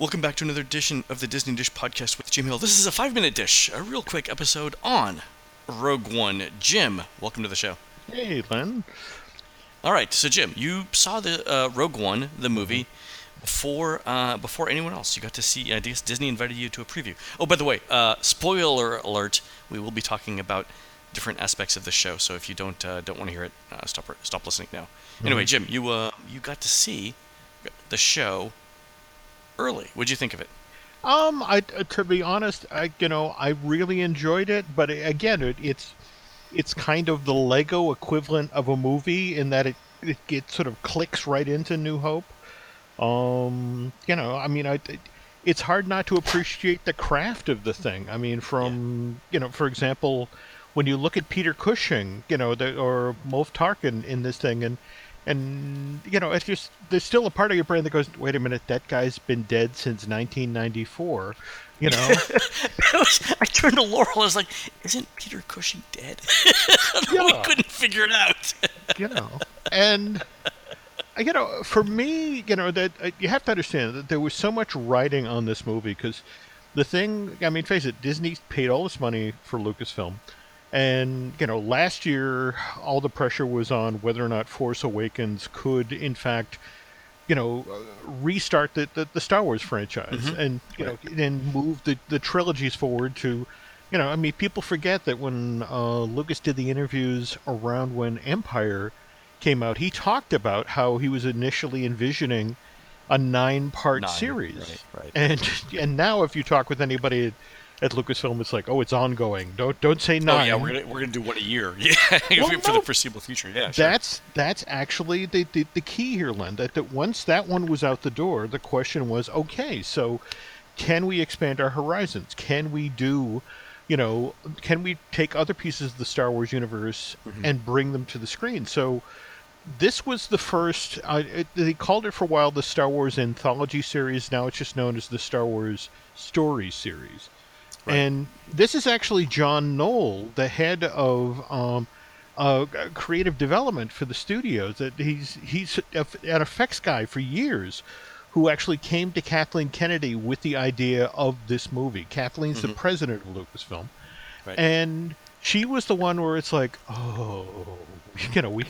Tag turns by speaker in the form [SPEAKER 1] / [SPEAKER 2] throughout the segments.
[SPEAKER 1] Welcome back to another edition of the Disney Dish Podcast with Jim Hill. This is a five minute dish, a real quick episode on Rogue One. Jim, welcome to the show.
[SPEAKER 2] Hey, Len.
[SPEAKER 1] All right, so Jim, you saw the uh, Rogue One, the movie, before uh, before anyone else. You got to see. I guess Disney invited you to a preview. Oh, by the way, uh, spoiler alert: we will be talking about different aspects of the show. So if you don't uh, don't want to hear it, uh, stop stop listening now. Anyway, Jim, you uh, you got to see the show early. What'd you think of it?
[SPEAKER 2] Um, I to be honest, I you know I really enjoyed it, but again, it, it's it's kind of the Lego equivalent of a movie in that it it, it sort of clicks right into New Hope. Um, you know, I mean, I. It, it's hard not to appreciate the craft of the thing. I mean, from you know, for example, when you look at Peter Cushing, you know, the, or Moff Tarkin in this thing, and and you know, it's just there's still a part of your brain that goes, "Wait a minute, that guy's been dead since 1994." You know,
[SPEAKER 1] I turned to Laurel. I was like, "Isn't Peter Cushing dead?" yeah. we couldn't figure it out.
[SPEAKER 2] you know, and you know, for me, you know, that uh, you have to understand that there was so much writing on this movie because the thing, I mean, face it, Disney paid all this money for Lucasfilm. And, you know, last year, all the pressure was on whether or not Force Awakens could, in fact, you know, restart the, the, the, Star Wars franchise mm-hmm. and, you right. know, and move the, the trilogies forward to, you know, I mean, people forget that when uh, Lucas did the interviews around when Empire came out, he talked about how he was initially envisioning a nine part series.
[SPEAKER 1] Right, right.
[SPEAKER 2] And, and now, if you talk with anybody at Lucasfilm, it's like, oh, it's ongoing. Don't don't say nine.
[SPEAKER 1] Oh yeah, we're gonna we're gonna do one a year. Yeah, well, for no, the foreseeable future. Yeah,
[SPEAKER 2] that's sure. that's actually the, the the key here, Len. That that once that one was out the door, the question was, okay, so can we expand our horizons? Can we do you know, can we take other pieces of the Star Wars universe mm-hmm. and bring them to the screen? So this was the first. Uh, it, they called it for a while the Star Wars Anthology series. Now it's just known as the Star Wars Story series. Right. And this is actually John Knoll, the head of um, uh, creative development for the studios. That he's he's an effects guy for years, who actually came to Kathleen Kennedy with the idea of this movie. Kathleen's mm-hmm. the president of Lucasfilm, right. and she was the one where it's like, oh, you know, we,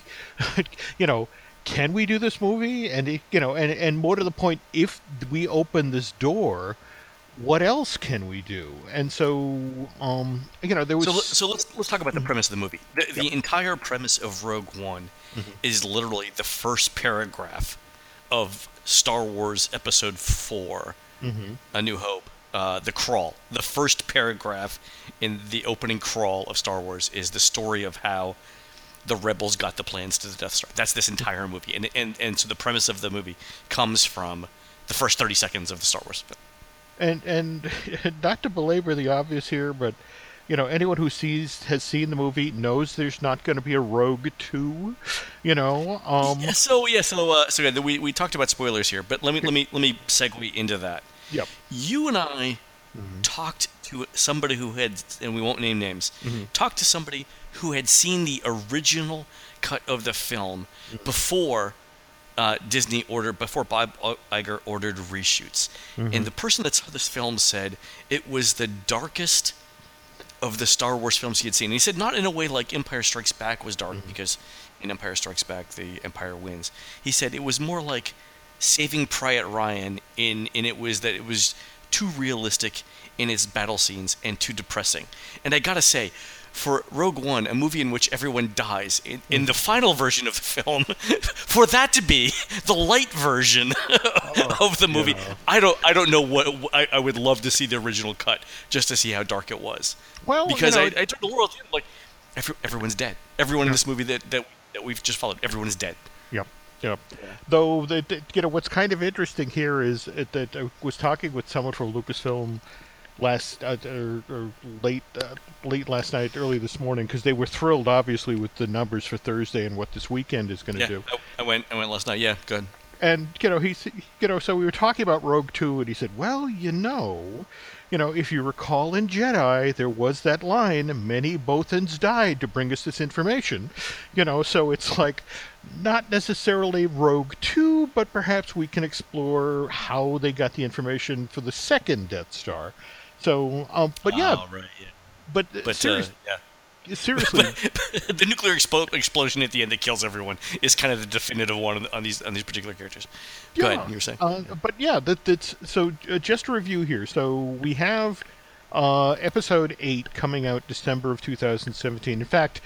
[SPEAKER 2] you know, can we do this movie? And it, you know, and and more to the point, if we open this door what else can we do? And so, um, you know, there was.
[SPEAKER 1] So, so let's let's talk about the premise of the movie. The, yep. the entire premise of Rogue One mm-hmm. is literally the first paragraph of Star Wars Episode 4 mm-hmm. A New Hope. Uh, the crawl. The first paragraph in the opening crawl of Star Wars is the story of how the rebels got the plans to the Death Star. That's this entire movie, and and and so the premise of the movie comes from the first thirty seconds of the Star Wars film
[SPEAKER 2] and and not to belabor the obvious here, but you know anyone who sees has seen the movie knows there's not going to be a Rogue Two. You know. Um,
[SPEAKER 1] yeah, so yeah, so uh, so yeah, we we talked about spoilers here, but let me let me let me segue into that.
[SPEAKER 2] Yep.
[SPEAKER 1] You and I mm-hmm. talked to somebody who had, and we won't name names, mm-hmm. talked to somebody who had seen the original cut of the film mm-hmm. before uh, Disney ordered before Bob Iger ordered reshoots, mm-hmm. and the person that saw this film said it was the darkest of the Star Wars films he had seen. And he said not in a way like Empire Strikes Back was dark mm-hmm. because in Empire Strikes Back the Empire wins. He said it was more like Saving Private Ryan in in it was that it was too realistic in its battle scenes and too depressing. And I gotta say, for Rogue One, a movie in which everyone dies, in, in the final version of the film, for that to be the light version oh, of the movie, yeah. I don't, I don't know what I, I, would love to see the original cut just to see how dark it was.
[SPEAKER 2] Well,
[SPEAKER 1] because
[SPEAKER 2] you
[SPEAKER 1] know, I, I told the world like every, everyone's dead. Everyone yeah. in this movie that, that that we've just followed, everyone is dead.
[SPEAKER 2] Yep. Yep. Yeah. Though, the, the, you know, what's kind of interesting here is uh, that I was talking with someone from Lucasfilm last uh, or, or, late uh, late last night, early this morning, because they were thrilled, obviously, with the numbers for Thursday and what this weekend is going to
[SPEAKER 1] yeah,
[SPEAKER 2] do.
[SPEAKER 1] I, I, went I went last night. Yeah, good.
[SPEAKER 2] and you know he's you know so we were talking about Rogue Two, and he said, well, you know, you know, if you recall in Jedi, there was that line, many Bothans died to bring us this information. You know, so it's like not necessarily Rogue 2, but perhaps we can explore how they got the information for the second Death Star. So, um, but yeah.
[SPEAKER 1] Oh, right, yeah.
[SPEAKER 2] But,
[SPEAKER 1] But uh, yeah.
[SPEAKER 2] seriously,
[SPEAKER 1] the nuclear expo- explosion at the end that kills everyone is kind of the definitive one on, on these on these particular characters. Go
[SPEAKER 2] Yeah.
[SPEAKER 1] ahead, you were saying.
[SPEAKER 2] Uh, but yeah, that, that's so. Uh, just a review here. So we have uh, episode eight coming out December of 2017. In fact,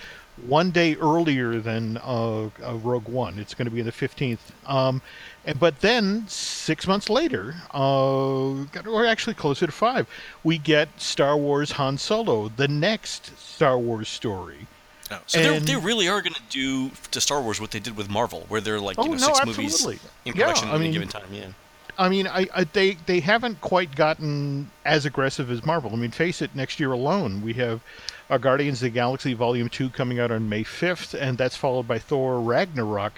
[SPEAKER 2] one day earlier than uh, uh, Rogue One. It's going to be the 15th. Um, and, but then six months later, uh, or actually closer to five, we get Star Wars Han Solo, the next Star Wars story.
[SPEAKER 1] Oh, so
[SPEAKER 2] and-
[SPEAKER 1] they really are going to do to Star Wars what they did with Marvel, where they're like you
[SPEAKER 2] Oh,
[SPEAKER 1] know six
[SPEAKER 2] absolutely.
[SPEAKER 1] movies in
[SPEAKER 2] Yeah,
[SPEAKER 1] production
[SPEAKER 2] I
[SPEAKER 1] at any given time. Yeah.
[SPEAKER 2] I mean, I, I they they haven't quite gotten as aggressive as Marvel. I mean, face it, next year alone we have our Guardians of the Galaxy Volume Two coming out on May fifth, and that's followed by Thor Ragnarok,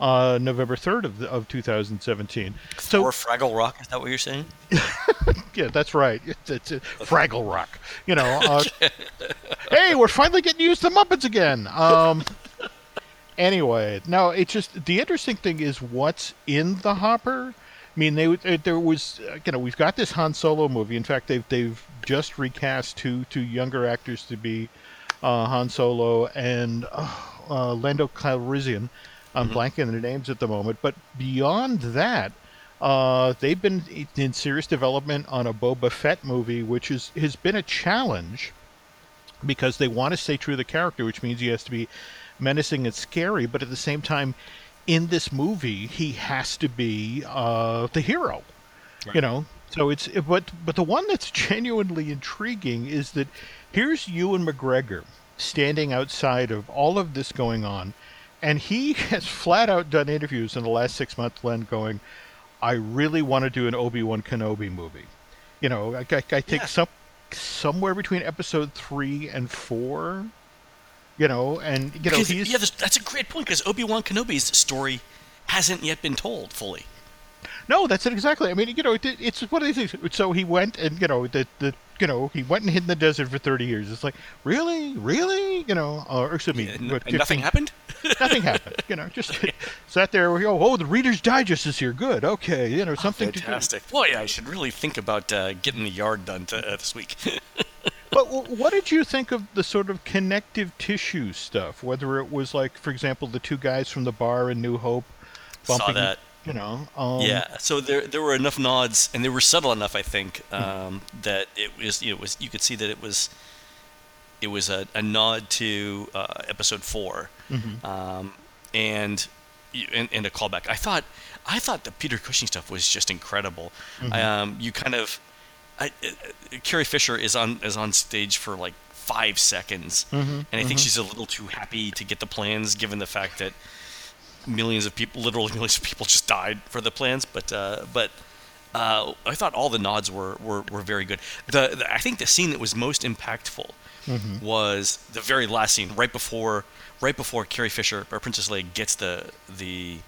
[SPEAKER 2] uh, November third of the, of 2017. So
[SPEAKER 1] or Fraggle Rock, is that what you're saying?
[SPEAKER 2] yeah, that's right. It's, it's uh, Fraggle Rock. You know, uh, hey, we're finally getting used to Muppets again. Um, anyway, no, it's just the interesting thing is what's in the hopper. I mean, they there was uh, you know we've got this Han Solo movie. In fact, they've they've just recast two two younger actors to be uh, Han Solo and uh, uh, Lando Calrissian. I'm blanking on their names at the moment, but beyond that, uh, they've been in serious development on a Boba Fett movie, which is has been a challenge because they want to stay true to the character, which means he has to be menacing and scary, but at the same time, in this movie, he has to be uh, the hero. You know, so it's but but the one that's genuinely intriguing is that here's Ewan McGregor standing outside of all of this going on, and he has flat out done interviews in the last six months, Len, going, "I really want to do an Obi Wan Kenobi movie." You know, I, I, I think
[SPEAKER 1] Yeah.
[SPEAKER 2] some somewhere between episode three and four. You know, and you know he's
[SPEAKER 1] yeah, that's- that's a great point because Obi Wan Kenobi's story hasn't yet been told fully.
[SPEAKER 2] No, that's it exactly. I mean, you know, it, it's one of these things. So he went and you know the the you know he went and hid in the desert for thirty years. It's like really, really, you know, or excuse me,
[SPEAKER 1] And,
[SPEAKER 2] what,
[SPEAKER 1] and nothing
[SPEAKER 2] 15
[SPEAKER 1] happened.
[SPEAKER 2] Nothing happened. You know, just sat there. Go, oh, the Reader's Digest is here. Good. Okay, you know, something to do.
[SPEAKER 1] Fantastic. Boy, I should really think about uh, getting the yard done to, uh, this week.
[SPEAKER 2] But what did you think of the sort of connective tissue stuff? Whether it was like, for example, the two guys from the bar in New Hope
[SPEAKER 1] Saw
[SPEAKER 2] bumping,
[SPEAKER 1] that.
[SPEAKER 2] you know, um,
[SPEAKER 1] yeah. So there there were enough nods, and they were subtle enough, I think, um, that it was it was you could see that it was it was a, a nod to uh, episode 4
[SPEAKER 2] Mhm.
[SPEAKER 1] um, and, and and a callback. I thought I thought the Peter Cushing stuff was just incredible. Um, you kind of I, uh, Carrie Fisher is on is on stage for like five seconds,
[SPEAKER 2] Mhm,
[SPEAKER 1] and I think she's a little too happy to get the plans, given the fact that millions of people, literally millions of people, just died for the plans. But uh, but uh, I thought all the nods were, were, were very good. The, the I think the scene that was most impactful was the very last scene, right before right before Carrie Fisher or Princess Leia gets the the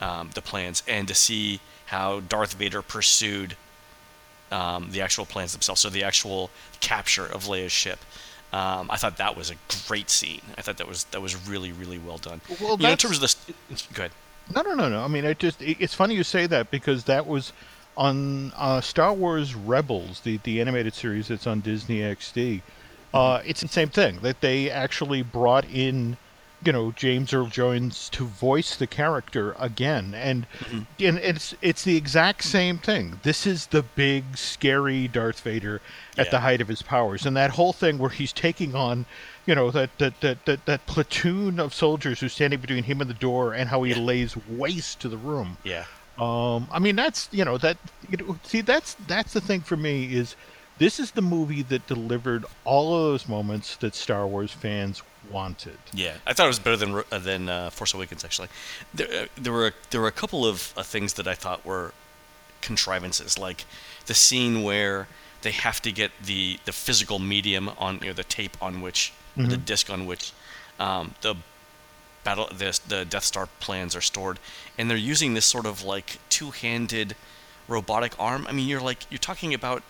[SPEAKER 1] um, the plans, and to see how Darth Vader pursued um, the actual plans themselves, so the actual capture of Leia's ship. Um, I thought that was a great scene. I thought that was that was really really well done.
[SPEAKER 2] Well,
[SPEAKER 1] know, in terms of the good.
[SPEAKER 2] No, no, no, no. I mean, it just it, it's funny you say that because that was on uh, Star Wars Rebels, the the animated series that's on Disney XD. Uh, it's the same thing that they actually brought in, you know, James Earl Jones to voice the character again, and and it's it's the exact same thing. This is the big scary Darth Vader at the height of his powers, and that whole thing where he's taking on. You know that that, that, that that platoon of soldiers who's standing between him and the door, and how he
[SPEAKER 1] Yeah.
[SPEAKER 2] lays waste to the room.
[SPEAKER 1] Yeah.
[SPEAKER 2] Um, I mean, that's you know that you know, see that's that's the thing for me is this is the movie that delivered all of those moments that Star Wars fans wanted.
[SPEAKER 1] Yeah, I thought it was better than uh, than uh, Force Awakens. Actually, there, uh, there were there were a couple of uh, things that I thought were contrivances, like the scene where they have to get the the physical medium on you know the tape on which or the disc on which um, the battle this the Death Star plans are stored, and they're using this sort of like two-handed robotic arm. I mean, you're like you're talking about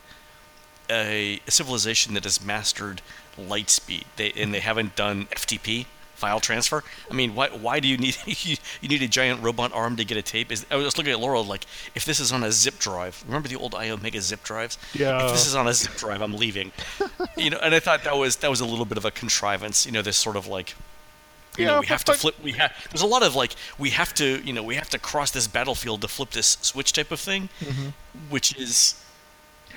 [SPEAKER 1] a, a civilization that has mastered light speed, they, and they haven't done FTP file transfer. I mean, why why do you need you, need a giant robot arm to get a tape? Is I was looking at Laurel like if this is on a zip drive. Remember the old Iomega zip drives?
[SPEAKER 2] Yeah.
[SPEAKER 1] If this is on a zip drive, I'm leaving. you know, and I thought that was that was a little bit of a contrivance. You know, this sort of like. You
[SPEAKER 2] Yeah,
[SPEAKER 1] know, we have to flip. We have. There's a lot of like we have to. You know, we have to cross this battlefield to flip this switch type of thing, mm-hmm. which is,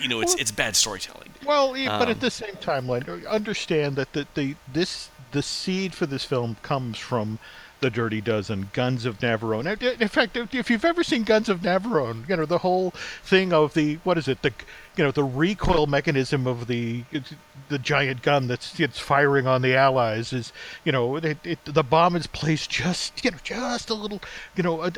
[SPEAKER 1] you know, it's
[SPEAKER 2] Well-
[SPEAKER 1] it's bad storytelling.
[SPEAKER 2] Well, yeah, but
[SPEAKER 1] Um,
[SPEAKER 2] at the same time, like, understand that the, the this the seed for this film comes from the Dirty Dozen, Guns of Navarone. In fact, if if you've ever seen Guns of Navarone, you know the whole thing of the what is it the you know the recoil mechanism of the the giant gun that's it's firing on the Allies is you know it, it, the bomb is placed just you know just a little you know. A,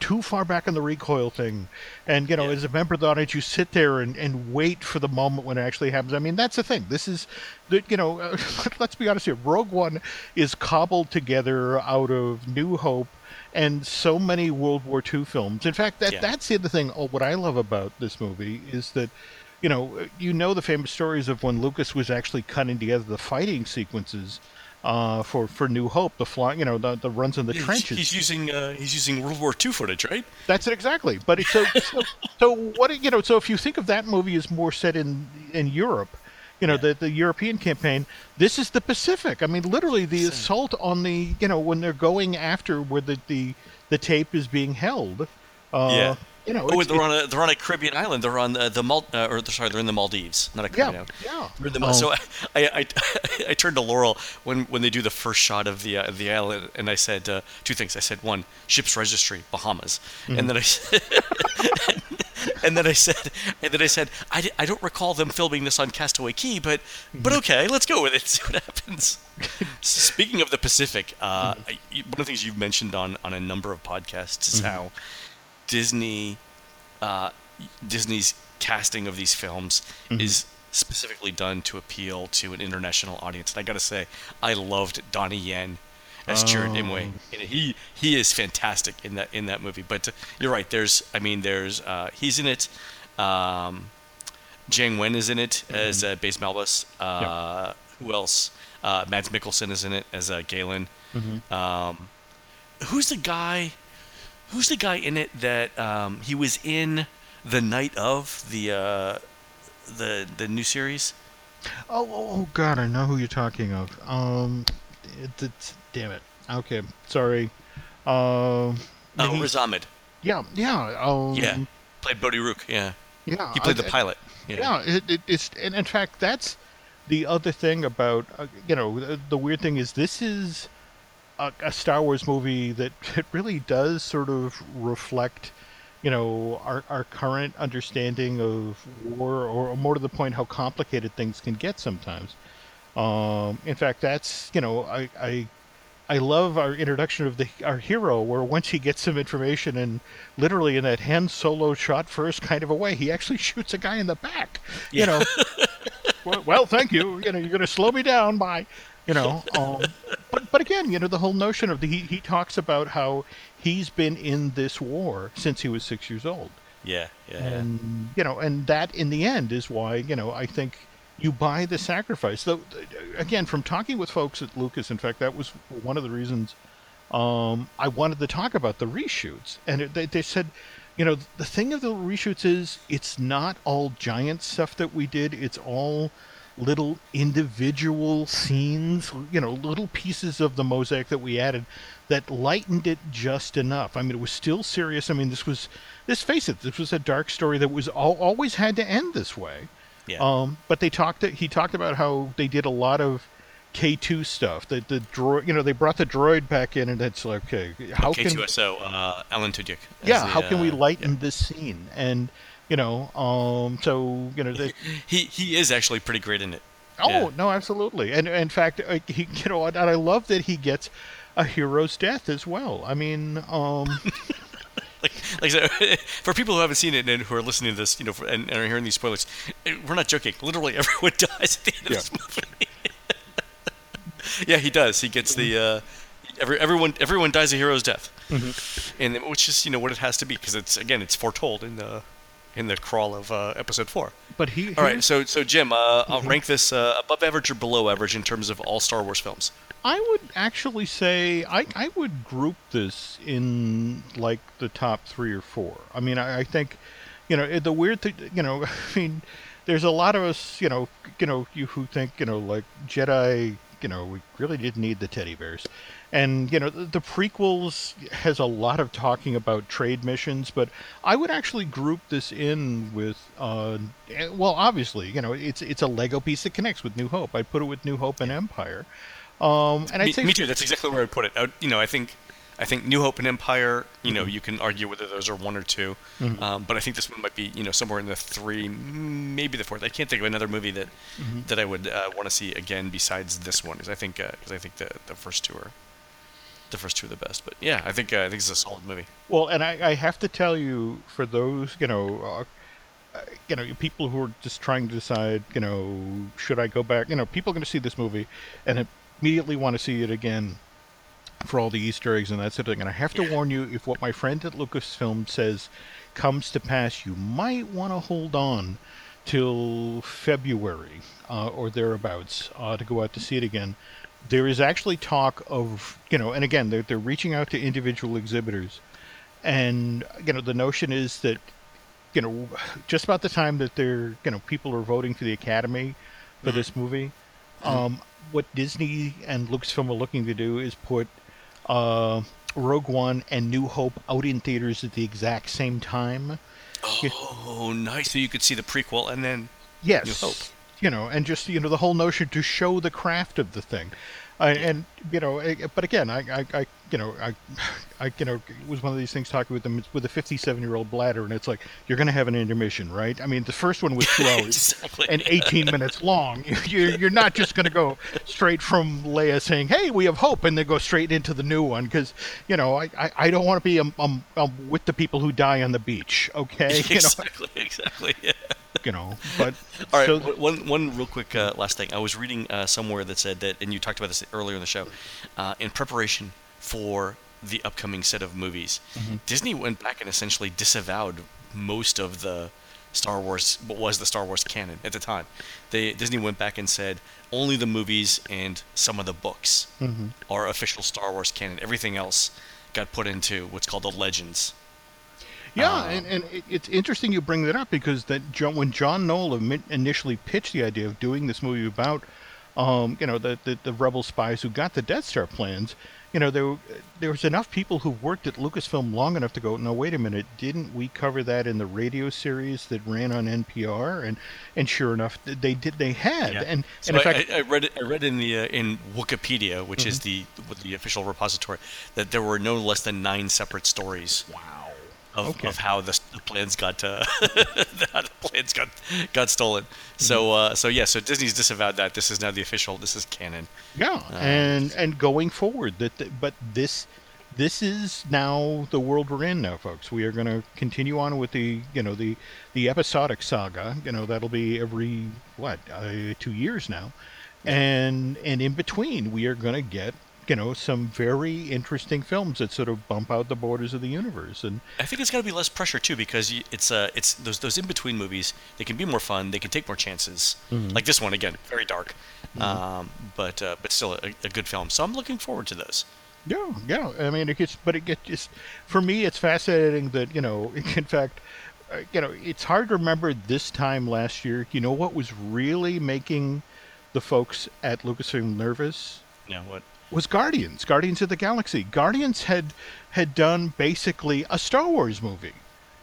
[SPEAKER 2] too far back on the recoil thing. And, you know,
[SPEAKER 1] Yeah.
[SPEAKER 2] as a member of the audience, you sit there and, and wait for the moment when it actually happens. I mean, that's the thing. This is, you know, uh, let's be honest here. Rogue One is cobbled together out of New Hope and so many World War II films. In fact, that
[SPEAKER 1] Yeah.
[SPEAKER 2] that's the other thing. Oh, what I love about this movie is that, you know, you know the famous stories of when Lucas was actually cutting together the fighting sequences uh, for for New Hope, the fly, you know, the, the runs in the
[SPEAKER 1] He's-
[SPEAKER 2] trenches.
[SPEAKER 1] He's using uh, he's using World War II footage, right?
[SPEAKER 2] That's it exactly. But it's so, so so what you know. So if you think of that movie as more set in in Europe, you know
[SPEAKER 1] Yeah.
[SPEAKER 2] the the European campaign. This is the Pacific. I mean, literally the assault on the you know when they're going after where the the, the tape is being held. Uh,
[SPEAKER 1] Yeah.
[SPEAKER 2] You know,
[SPEAKER 1] Oh,
[SPEAKER 2] it's-
[SPEAKER 1] they're on a they're on a Caribbean island. They're on the, the Mal- uh, or sorry, they're in the Maldives, not a Caribbean
[SPEAKER 2] Yeah,
[SPEAKER 1] island.
[SPEAKER 2] yeah.
[SPEAKER 1] They're the Mal-
[SPEAKER 2] Um,
[SPEAKER 1] so I, I, I, I turned to Laurel when, when they do the first shot of the uh, the island, and I said uh, two things. I said one, ship's registry, Bahamas,
[SPEAKER 2] Mm-hmm.
[SPEAKER 1] and then I said, and then I said, and then I said, I, I don't recall them filming this on Castaway Cay, but but
[SPEAKER 2] Mm-hmm.
[SPEAKER 1] okay, let's go with it. See what happens. Speaking of the Pacific, uh,
[SPEAKER 2] Mm-hmm.
[SPEAKER 1] I- one of the things you've mentioned on on a number of podcasts is
[SPEAKER 2] Mm-hmm.
[SPEAKER 1] how Disney uh, Disney's casting of these films
[SPEAKER 2] Mm-hmm.
[SPEAKER 1] is specifically done to appeal to an international audience. And I gotta say, I loved Donnie Yen as Chirrut
[SPEAKER 2] Oh.
[SPEAKER 1] Imwe. And he he is fantastic in that in that movie. But uh, you're right. There's I mean there's uh, he's in it. Um, Jiang Wen is in it as uh, Baze Malbus. Uh, Who else? Uh, Mads Mikkelsen is in it as uh, Galen. Um, who's the guy? Who's the guy in it that um, he was in the night of the uh, the the new series?
[SPEAKER 2] Oh, oh, oh, God, I know who you're talking of. Um, it, it's damn it. Okay, sorry. Um,
[SPEAKER 1] Oh,
[SPEAKER 2] he-
[SPEAKER 1] Riz Ahmed.
[SPEAKER 2] yeah, yeah. Um,
[SPEAKER 1] Yeah, played Bodhi Rook. Yeah,
[SPEAKER 2] yeah.
[SPEAKER 1] he played
[SPEAKER 2] I-
[SPEAKER 1] the pilot. Yeah,
[SPEAKER 2] Yeah, it, it, it's and in fact that's the other thing about uh, you know the, the weird thing is this is a, a Star Wars movie that it really does sort of reflect you know our our current understanding of war or more to the point how complicated things can get sometimes. Um, in fact, that's you know I I I love our introduction of the our hero, where once he gets some information and literally in that Han Solo shot first kind of a way, he actually shoots a guy in the back. You know, well, well, thank you. You know, you're going to slow me down by, you know. Um, but but again, you know, the whole notion of the he, he talks about how he's been in this war since he was six years old
[SPEAKER 1] yeah, yeah. yeah.
[SPEAKER 2] you know and that in the end is why you know i think you buy the sacrifice though again from talking with folks at lucas in fact that was one of the reasons um, i wanted to talk about the reshoots and it, they, they said you know the thing of the reshoots is it's not all giant stuff that we did it's all little individual scenes you know little pieces of the mosaic that we added that lightened it just enough i mean it was still serious i mean this was let's face it this was a dark story that was all, always had to end this way
[SPEAKER 1] yeah.
[SPEAKER 2] um, but they talked. He talked about how they did a lot of K two stuff. That the droid, you know, they brought the droid back in, and it's like, okay, how can
[SPEAKER 1] K2SO, uh, Alan Tudyk.
[SPEAKER 2] yeah,
[SPEAKER 1] the,
[SPEAKER 2] how can we
[SPEAKER 1] uh,
[SPEAKER 2] lighten this scene? And you know, um, so you know, they,
[SPEAKER 1] He he is actually pretty great in it.
[SPEAKER 2] oh
[SPEAKER 1] Yeah.
[SPEAKER 2] no, absolutely. And in fact, uh, he, you know, and I love that he gets a hero's death as well. I mean, um,
[SPEAKER 1] Like, like I said, for people who haven't seen it and who are listening to this, you know, for, and, and are hearing these spoilers, eh, we're not joking. Literally, everyone dies at the end of
[SPEAKER 2] Yeah.
[SPEAKER 1] this movie. yeah, he does. He gets the. Uh, every, everyone everyone dies a hero's death,
[SPEAKER 2] Mm-hmm.
[SPEAKER 1] and it- which is you know what it has to be because it's again it's foretold in the in the crawl of uh, episode four.
[SPEAKER 2] But he,
[SPEAKER 1] All right, so so Jim, uh, I'll
[SPEAKER 2] Mm-hmm.
[SPEAKER 1] rank this uh, above average or below average in terms of all Star Wars films.
[SPEAKER 2] I would actually say I, I would group this in like the top three or four. I mean, I, I think, you know, the weird thing, you know, I mean, there's a lot of us, you know, you know, you who think, you know, like Jedi, you know, we really didn't need the teddy bears, and you know, the, the prequels has a lot of talking about trade missions, but I would actually group this in with, uh, eh, well, obviously, you know, it's it's a Lego piece that connects with New Hope. I'd put it with New Hope and Empire. Um, and
[SPEAKER 1] I
[SPEAKER 2] think
[SPEAKER 1] Me, too. That's exactly where I'd put it. I would, you know, I think I think New Hope and Empire. You
[SPEAKER 2] Mm-hmm.
[SPEAKER 1] know, you can argue whether those are one or 2 um, but I think this one might be you know somewhere in the three, maybe the fourth. I can't think of another movie that
[SPEAKER 2] Mm-hmm.
[SPEAKER 1] that I would uh, want to see again besides this one. Because I think because I think the the first two are the first two are the best. But yeah, I think uh, I think it's a solid movie.
[SPEAKER 2] Well, and I, I have to tell you, for those, you know, uh, uh, you know, people who are just trying to decide, you know, should I go back? You know, people are going to see this movie and immediately want to see it again for all the Easter eggs and that sort of thing. And I have to
[SPEAKER 1] Yeah.
[SPEAKER 2] warn you, if what my friend at Lucasfilm says comes to pass, you might want to hold on till February uh, or thereabouts uh, to go out to see it again. There is actually talk of, you know, and again, they're, they're reaching out to individual exhibitors. And, you know, the notion is that, you know, just about the time that they're, you know, people are voting for the Academy for this movie, um, what Disney and Lucasfilm are looking to do is put uh, Rogue One and New Hope out in theaters at the exact same time.
[SPEAKER 1] Oh, nice! So you could see the prequel and then
[SPEAKER 2] Yes.
[SPEAKER 1] New Hope.
[SPEAKER 2] You know, and just you know the whole notion to show the craft of the thing, I, and you know, eh, but again, I, I, I, you know, I, I, you know, it was one of these things talking with them with a 57 year old bladder, and it's like you're going to have an intermission, right? I mean, the first one was two hours
[SPEAKER 1] Exactly.
[SPEAKER 2] and 18 minutes long. You're, you're not just going to go straight from Leia saying, "Hey, we have hope," and then go straight into the new one because you know, I, I, I don't want to be um, um, um, with the people who die on the beach, okay? You know,
[SPEAKER 1] exactly, exactly. Yeah.
[SPEAKER 2] You know, but
[SPEAKER 1] All right,
[SPEAKER 2] so-
[SPEAKER 1] w- one one real quick uh, last thing. I was reading uh, somewhere that said that, and you talked about this earlier in the show, uh, in preparation for the upcoming set of movies,
[SPEAKER 2] Mm-hmm.
[SPEAKER 1] Disney went back and essentially disavowed most of the Star Wars, what was the Star Wars canon at the time. They Disney went back and said only the movies and some of the books
[SPEAKER 2] Mhm.
[SPEAKER 1] are official Star Wars canon. Everything else got put into what's called the legends.
[SPEAKER 2] Yeah,
[SPEAKER 1] Um,
[SPEAKER 2] and, and it- it's interesting you bring that up because that John, when John Knoll initially pitched the idea of doing this movie about, um, you know, the, the the rebel spies who got the Death Star plans, you know, there there was enough people who worked at Lucasfilm long enough to go, no, wait a minute, didn't we cover that in the radio series that ran on NPR? And and sure enough, they did. They had,
[SPEAKER 1] Yeah.
[SPEAKER 2] and
[SPEAKER 1] So
[SPEAKER 2] and in
[SPEAKER 1] I,
[SPEAKER 2] fact,
[SPEAKER 1] I, I read I read in the uh, in Wikipedia, which is the
[SPEAKER 2] Mm-hmm.
[SPEAKER 1] the official repository, that there were no less than nine separate stories
[SPEAKER 2] wow.
[SPEAKER 1] Of,
[SPEAKER 2] Okay.
[SPEAKER 1] of how the, the plans got uh, how the plans got got stolen. So
[SPEAKER 2] Mm-hmm.
[SPEAKER 1] uh, so yeah, so Disney's disavowed that. This is now the official. This is canon.
[SPEAKER 2] Yeah, and and going forward, that that- but this this is now the world we're in now, folks. We are going to continue on with the you know the the episodic saga. You know that'll be every what uh, two years now, and and in between we are going to get you know some very interesting films that sort of bump out the borders of the universe and
[SPEAKER 1] I think it's got to be less pressure too because it's uh it's those those in between movies. They can be more fun. They can take more chances.
[SPEAKER 2] Mm-hmm.
[SPEAKER 1] Like this one again, very dark, um, but uh, but still a, a good film. So I'm looking forward to those.
[SPEAKER 2] Yeah, yeah. I mean, it gets, but it gets just for me. It's fascinating that you know, in fact, uh, you know, it's hard to remember this time last year. You know what was really making the folks at Lucasfilm nervous
[SPEAKER 1] know what?
[SPEAKER 2] Was Guardians, Guardians of the Galaxy. Guardians had had done basically a Star Wars movie,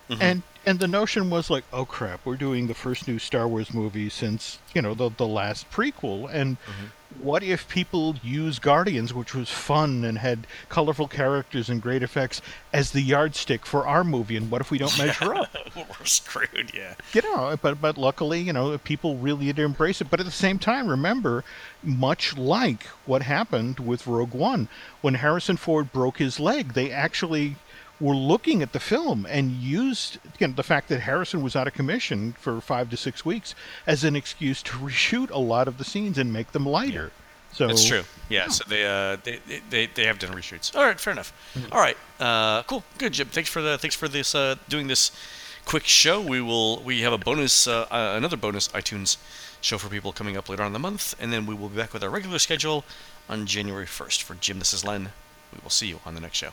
[SPEAKER 2] Mm-hmm. and and the notion was like, oh crap, we're doing the first new Star Wars movie since you know the the last prequel, and mm-hmm. what if people use Guardians, which was fun and had colorful characters and great effects, as the yardstick for our movie, and what if we don't measure up?
[SPEAKER 1] We're screwed. Yeah.
[SPEAKER 2] you know but but luckily you know people really did embrace it but at the same time remember much like what happened with rogue one when harrison ford broke his leg they actually were looking at the film and used you know, the fact that harrison was out of commission for five to six weeks as an excuse to reshoot a lot of the scenes and make them lighter So
[SPEAKER 1] That's true. Yeah. So they, uh, they they- they have done reshoots. All right. Fair enough. All right. Uh, cool. Good, Jim. Thanks for the thanks for this uh, doing this quick show. We will we have a bonus uh, uh, another bonus iTunes show for people coming up later on in the month, and then we will be back with our regular schedule on January first. For Jim, this is Len. We will see you on the next show.